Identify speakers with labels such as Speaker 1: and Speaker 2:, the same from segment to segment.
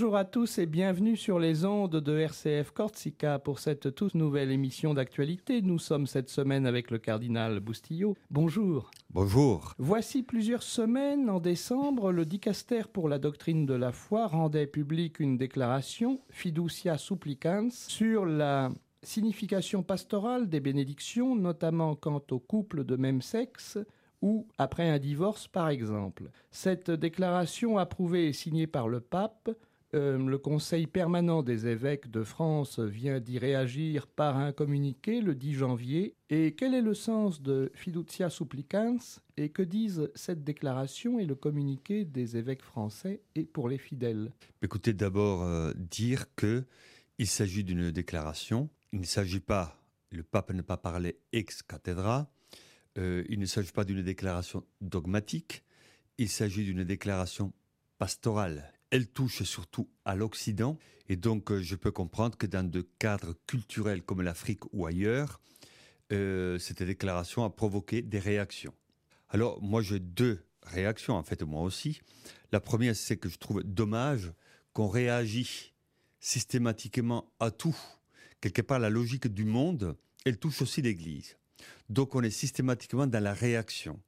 Speaker 1: Bonjour à tous et bienvenue sur les ondes de RCF Corsica pour cette toute nouvelle émission d'actualité. Nous sommes cette semaine avec le cardinal Boustillot. Bonjour.
Speaker 2: Bonjour.
Speaker 1: Voici plusieurs semaines, en décembre, le dicaster pour la doctrine de la foi rendait publique une déclaration, Fiducia Supplicans, sur la signification pastorale des bénédictions, notamment quant aux couples de même sexe, ou après un divorce par exemple. Cette déclaration approuvée et signée par le pape euh, le Conseil permanent des évêques de France vient d'y réagir par un communiqué le 10 janvier. Et quel est le sens de Fiducia Supplicans? Et que disent cette déclaration et le communiqué des évêques français et pour les fidèles?
Speaker 2: Écoutez, d'abord euh, dire que il s'agit d'une déclaration. Il ne s'agit pas, le pape n'a pas parlé ex cathedra. Euh, il ne s'agit pas d'une déclaration dogmatique. Il s'agit d'une déclaration pastorale elle touche surtout à l'Occident, et donc euh, je peux comprendre que dans des cadres culturels comme l'Afrique ou ailleurs, euh, cette déclaration a provoqué des réactions. Alors moi j'ai deux réactions, en fait moi aussi. La première c'est que je trouve dommage qu'on réagit systématiquement à tout. Quelque part la logique du monde, elle touche aussi l'Église. Donc on est systématiquement dans la réaction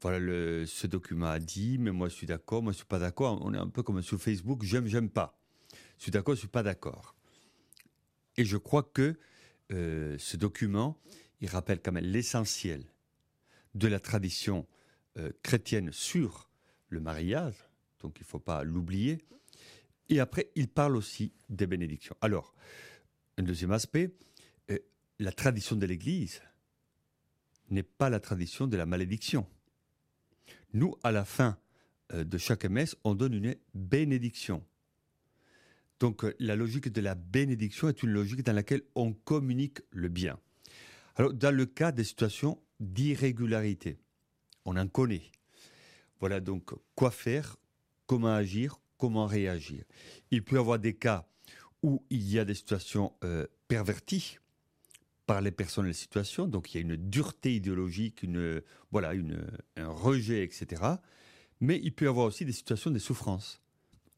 Speaker 2: voilà, le, ce document a dit, mais moi je suis d'accord, moi je suis pas d'accord. On est un peu comme sur Facebook, j'aime, j'aime pas. Je suis d'accord, je suis pas d'accord. Et je crois que euh, ce document, il rappelle quand même l'essentiel de la tradition euh, chrétienne sur le mariage, donc il ne faut pas l'oublier. Et après, il parle aussi des bénédictions. Alors, un deuxième aspect, euh, la tradition de l'Église n'est pas la tradition de la malédiction. Nous, à la fin euh, de chaque messe, on donne une bénédiction. Donc euh, la logique de la bénédiction est une logique dans laquelle on communique le bien. Alors dans le cas des situations d'irrégularité, on en connaît. Voilà donc quoi faire, comment agir, comment réagir. Il peut y avoir des cas où il y a des situations euh, perverties, par les personnes et les situations. Donc il y a une dureté idéologique, une, voilà, un rejet, etc. Mais il peut y avoir aussi des situations de souffrance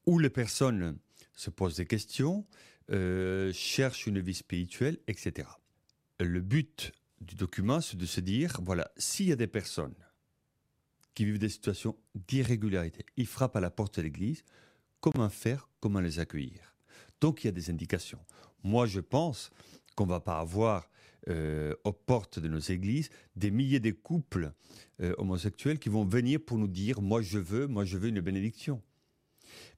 Speaker 2: où les personnes se posent des questions, euh, cherchent une vie spirituelle, etc. Le but du document, c'est de se dire, voilà, s'il y a des personnes qui vivent des situations d'irrégularité, ils frappent à la porte de l'Église, comment faire, comment les accueillir? Donc il y a des indications. Moi, je pense qu'on va pas avoir euh, aux portes de nos églises des milliers de couples euh, homosexuels qui vont venir pour nous dire moi je veux, moi je veux une bénédiction.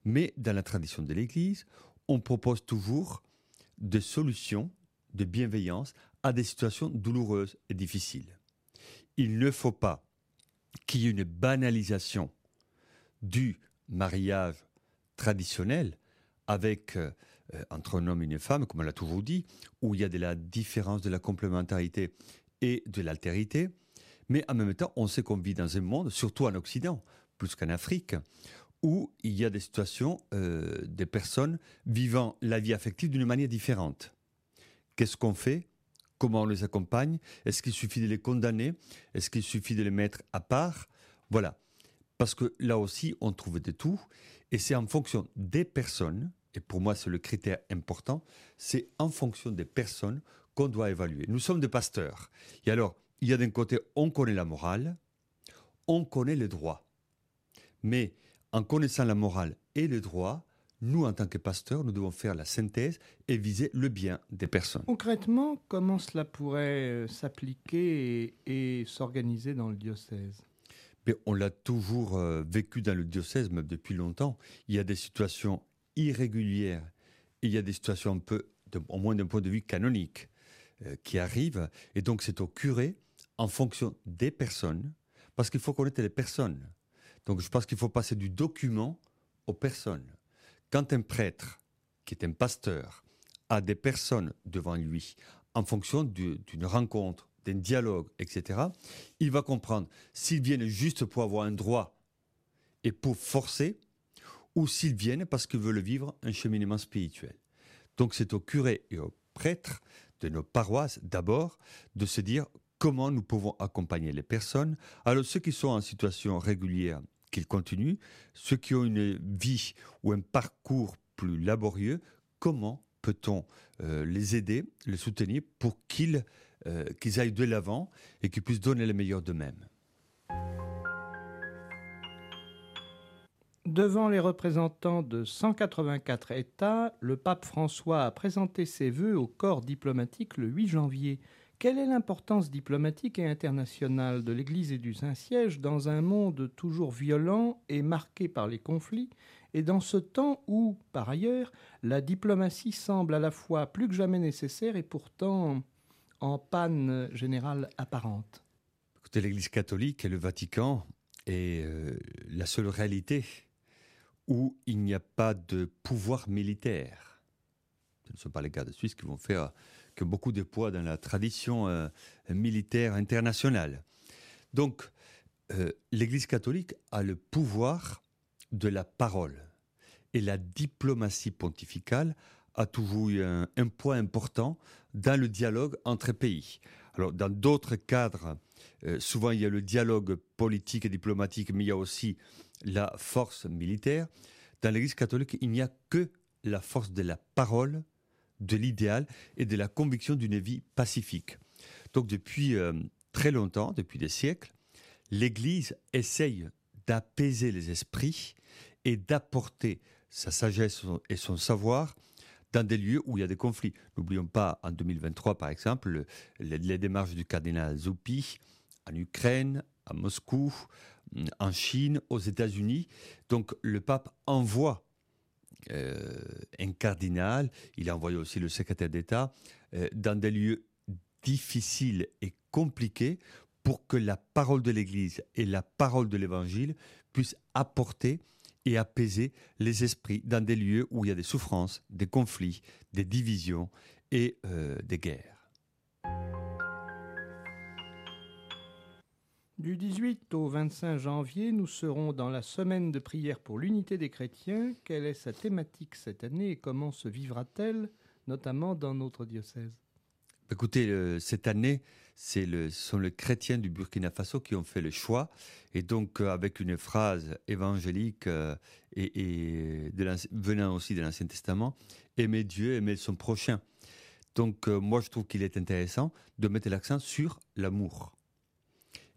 Speaker 2: Mais dans la tradition de l'Église, on propose toujours des solutions de bienveillance à des situations douloureuses et difficiles. Il ne faut pas qu'il y ait une banalisation du mariage traditionnel avec euh, entre un homme et une femme, comme on l'a toujours dit, où il y a de la différence, de la complémentarité et de l'altérité. Mais en même temps, on sait qu'on vit dans un monde, surtout en Occident, plus qu'en Afrique, où il y a des situations, euh, des personnes vivant la vie affective d'une manière différente. Qu'est-ce qu'on fait? Comment on les accompagne? Est-ce qu'il suffit de les condamner? Est-ce qu'il suffit de les mettre à part? Voilà. Parce que là aussi, on trouve de tout. Et c'est en fonction des personnes et pour moi c'est le critère important, c'est en fonction des personnes qu'on doit évaluer. Nous sommes des pasteurs. Et alors, il y a d'un côté, on connaît la morale, on connaît le droit. Mais en connaissant la morale et le droit, nous, en tant que pasteurs, nous devons faire la synthèse et viser le bien des personnes.
Speaker 1: Concrètement, comment cela pourrait euh, s'appliquer et, s'organiser dans le diocèse?
Speaker 2: Mais on l'a toujours euh, vécu dans le diocèse, même depuis longtemps. Il y a des situations irrégulières. il y a des situations un peu, au moins d'un point de vue canonique, euh, qui arrivent. Et donc c'est au curé, en fonction des personnes, parce qu'il faut connaître les personnes. Donc je pense qu'il faut passer du document aux personnes. Quand un prêtre, qui est un pasteur, a des personnes devant lui, en fonction d'une rencontre, d'un dialogue, etc., il va comprendre s'ils viennent juste pour avoir un droit et pour forcer, ou s'ils viennent parce qu'ils veulent vivre un cheminement spirituel. Donc c'est au curé et aux prêtres de nos paroisses d'abord de se dire comment nous pouvons accompagner les personnes. Alors ceux qui sont en situation régulière, qu'ils continuent. Ceux qui ont une vie ou un parcours plus laborieux, comment peut-on euh, les aider, les soutenir pour euh, qu'ils aillent de l'avant et qu'ils puissent donner le meilleur d'eux-mêmes?
Speaker 1: Devant les représentants de 184 États, le pape François a présenté ses vœux au corps diplomatique le 8 janvier. Quelle est l'importance diplomatique et internationale de l'Église et du Saint-Siège dans un monde toujours violent et marqué par les conflits, et dans ce temps où, par ailleurs, la diplomatie semble à la fois plus que jamais nécessaire et pourtant en panne générale apparente?
Speaker 2: Écoutez, l'Église catholique et le Vatican est euh, la seule réalité où il n'y a pas de pouvoir militaire. Ce ne sont pas les gars de Suisse qui vont faire que beaucoup de poids dans la tradition euh, militaire internationale. Donc, euh, l'Église catholique a le pouvoir de la parole. Et la diplomatie pontificale a toujours eu un, poids important dans le dialogue entre pays. Alors, dans d'autres cadres, euh, souvent il y a le dialogue politique et diplomatique, mais il y a aussi la force militaire. Dans l'Église catholique, il n'y a que la force de la parole, de l'idéal et de la conviction d'une vie pacifique. Donc depuis euh, très longtemps, depuis des siècles, l'Église essaye d'apaiser les esprits et d'apporter sa sagesse et son savoir dans des lieux où il y a des conflits. N'oublions pas, en 2023, par exemple, les, démarches du cardinal Zuppi en Ukraine, à Moscou, en Chine, aux États-Unis. Donc le pape envoie euh, un cardinal, il a envoyé aussi le secrétaire d'État, euh, dans des lieux difficiles et compliqués pour que la parole de l'Église et la parole de l'Évangile puissent apporter et apaiser les esprits dans des lieux où il y a des souffrances, des conflits, des divisions et euh, des guerres.
Speaker 1: Du 18 au 25 janvier, nous serons dans la semaine de prière pour l'unité des chrétiens. Quelle est sa thématique cette année et comment se vivra-t-elle, notamment dans notre diocèse?
Speaker 2: Écoutez, cette année, ce sont les chrétiens du Burkina Faso qui ont fait le choix, et donc euh, avec une phrase évangélique euh, et, venant aussi de l'Ancien Testament, aimer Dieu, aimer son prochain. Donc euh, moi, je trouve qu'il est intéressant de mettre l'accent sur l'amour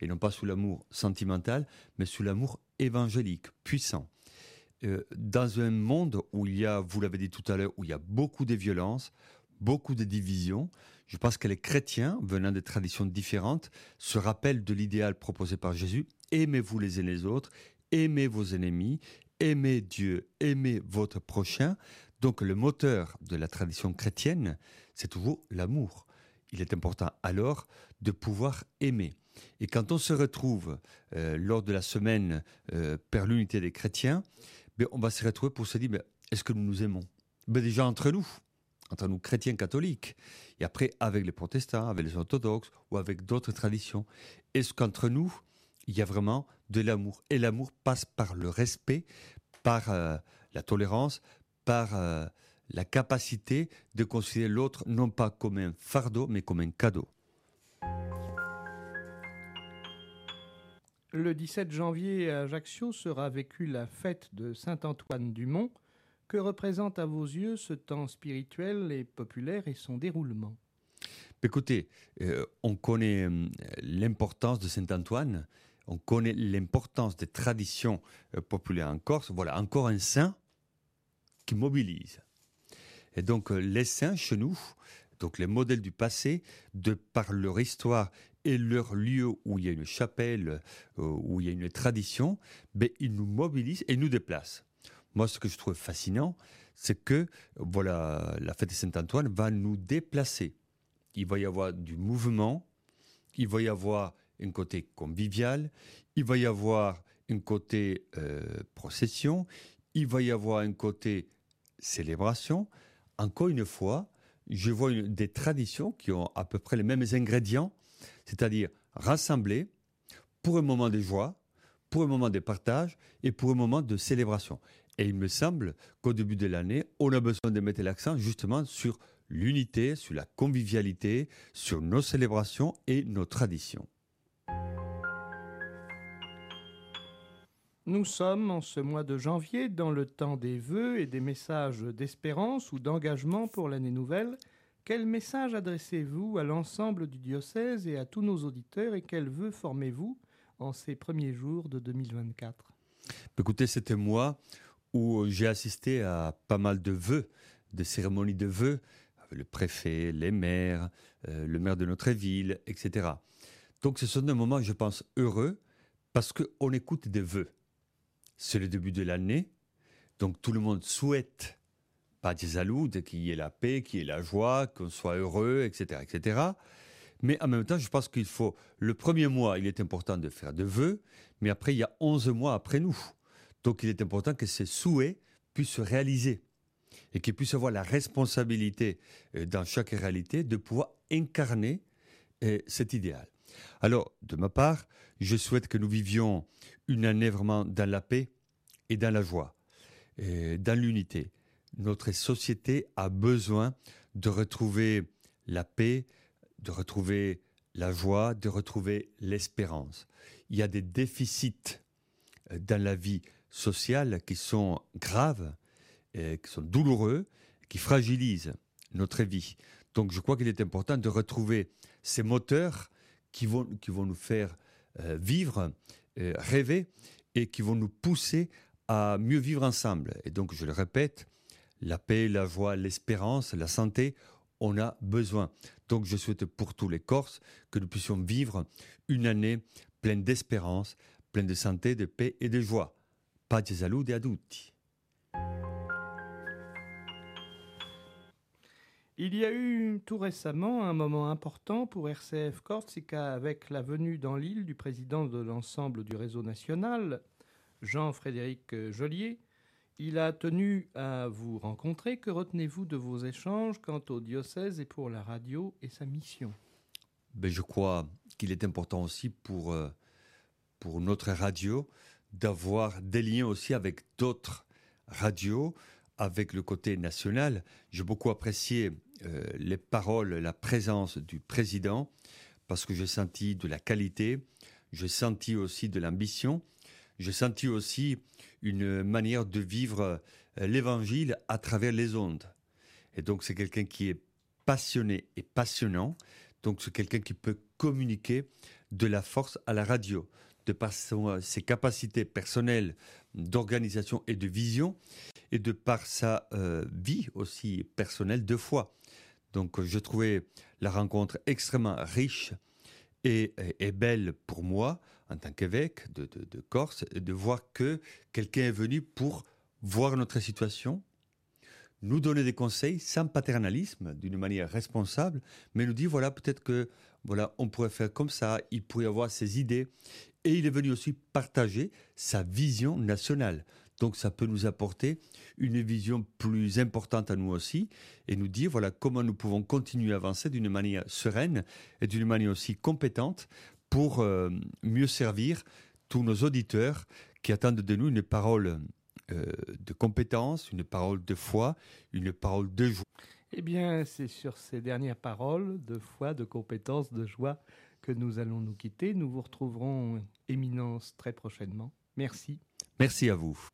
Speaker 2: et non pas sous l'amour sentimental, mais sous l'amour évangélique, puissant. Euh, dans un monde où il y a, vous l'avez dit tout à l'heure, où il y a beaucoup de violences, beaucoup de divisions, je pense que les chrétiens, venant de traditions différentes, se rappellent de l'idéal proposé par Jésus. Aimez-vous les uns les autres, aimez vos ennemis, aimez Dieu, aimez votre prochain. Donc le moteur de la tradition chrétienne, c'est toujours l'amour. Il est important alors de pouvoir aimer. Et quand on se retrouve euh, lors de la semaine euh, l'unité des chrétiens, ben, on va se retrouver pour se dire, ben, est-ce que nous nous aimons? Ben, Déjà entre nous, entre nous chrétiens catholiques, et après avec les protestants, avec les orthodoxes ou avec d'autres traditions. Est-ce qu'entre nous, il y a vraiment de l'amour? Et l'amour passe par le respect, par euh, la tolérance, par la capacité de considérer l'autre non pas comme un fardeau, mais comme un cadeau.
Speaker 1: Le 17 janvier à Ajaccio sera vécue la fête de Saint-Antoine du Mont. Que représente à vos yeux ce temps spirituel et populaire et son déroulement?
Speaker 2: Écoutez, euh, on connaît euh, l'importance de Saint-Antoine, on connaît l'importance des traditions euh, populaires en Corse. Voilà, encore un saint qui mobilise. Et donc les saints chez nous, donc les modèles du passé, de par leur histoire et leur lieu où il y a une chapelle, euh, où il y a une tradition, ben, ils nous mobilisent et nous déplacent. Moi, ce que je trouve fascinant, c'est que voilà, la fête de Saint-Antoine va nous déplacer. Il va y avoir du mouvement, il va y avoir un côté convivial, il va y avoir un côté euh, procession, il va y avoir un côté célébration. Encore une fois, je vois des traditions qui ont à peu près les mêmes ingrédients c'est-à-dire rassembler pour un moment de joie, pour un moment de partage et pour un moment de célébration. Et il me semble qu'au début de l'année, on a besoin de mettre l'accent justement sur l'unité, sur la convivialité, sur nos célébrations et nos traditions.
Speaker 1: Nous sommes en ce mois de janvier dans le temps des vœux et des messages d'espérance ou d'engagement pour l'année nouvelle. Quel message adressez-vous à l'ensemble du diocèse et à tous nos auditeurs et quels vœux formez-vous en ces premiers jours de 2024
Speaker 2: Écoutez, c'était moi où j'ai assisté à pas mal de vœux, de cérémonies de vœux, le préfet, les maires, euh, le maire de notre ville, etc. Donc ce sont des moments, je pense, heureux parce qu'on écoute des vœux. C'est le début de l'année, donc tout le monde souhaite, pas des aloudes, qu'il y ait la paix, qu'il y ait la joie, qu'on soit heureux, etc., etc. Mais en même temps, je pense qu'il faut, le premier mois, il est important de faire des vœux, mais après, il y a 11 mois après nous. Donc il est important que ces souhaits puissent se réaliser et qu'ils puissent avoir la responsabilité euh, dans chaque réalité de pouvoir incarner euh, cet idéal. Alors, de ma part, je souhaite que nous vivions une année vraiment dans la paix et dans la joie, et dans l'unité. Notre société a besoin de retrouver la paix, de retrouver la joie, de retrouver l'espérance. Il y a des déficits euh, dans la vie sociale qui sont graves, et qui sont douloureux, qui fragilisent notre vie. Donc je crois qu'il est important de retrouver ces moteurs qui vont, qui vont nous faire euh, vivre, euh, rêver et qui vont nous pousser à mieux vivre ensemble. Et donc, je le répète, la paix, la joie, l'espérance, la santé, on a besoin. Donc, je souhaite pour tous les Corses que nous puissions vivre une année pleine d'espérance, pleine de santé, de paix et de joie. Pas de salute a tutti.
Speaker 1: Il y a eu tout récemment un moment important pour RCF Corsica avec la venue dans l'île du président de l'ensemble du réseau national, Jean-Frédéric Joliet. Il a tenu à vous rencontrer. Que retenez-vous de vos échanges quant au diocèse et pour la radio et sa mission?
Speaker 2: Ben, Je crois qu'il est important aussi pour, euh, pour notre radio d'avoir des liens aussi avec d'autres radios, avec le côté national. J'ai beaucoup apprécié euh, les paroles, la présence du président, parce que j'ai senti de la qualité, j'ai senti aussi de l'ambition, j'ai senti aussi une manière de vivre euh, l'évangile à travers les ondes. Et donc c'est quelqu'un qui est passionné et passionnant, donc c'est quelqu'un qui peut communiquer de la force à la radio, de par ses capacités personnelles d'organisation et de vision, et de par sa euh, vie aussi personnelle de foi. Donc je trouvais la rencontre extrêmement riche et, belle pour moi, en tant qu'évêque de, Corse, de voir que quelqu'un est venu pour voir notre situation, nous donner des conseils sans paternalisme, d'une manière responsable, mais nous dire voilà peut-être que voilà on pourrait faire comme ça, il pourrait avoir ses idées, et il est venu aussi partager sa vision nationale. Donc ça peut nous apporter une vision plus importante à nous aussi et nous dire voilà comment nous pouvons continuer à avancer d'une manière sereine et d'une manière aussi compétente pour euh, mieux servir tous nos auditeurs qui attendent de nous une parole euh, de compétence, une parole de foi, une parole de joie.
Speaker 1: Eh bien, c'est sur ces dernières paroles de foi, de compétence, de joie que nous allons nous quitter. Nous vous retrouverons, Éminence, très prochainement. Merci.
Speaker 2: Merci à vous.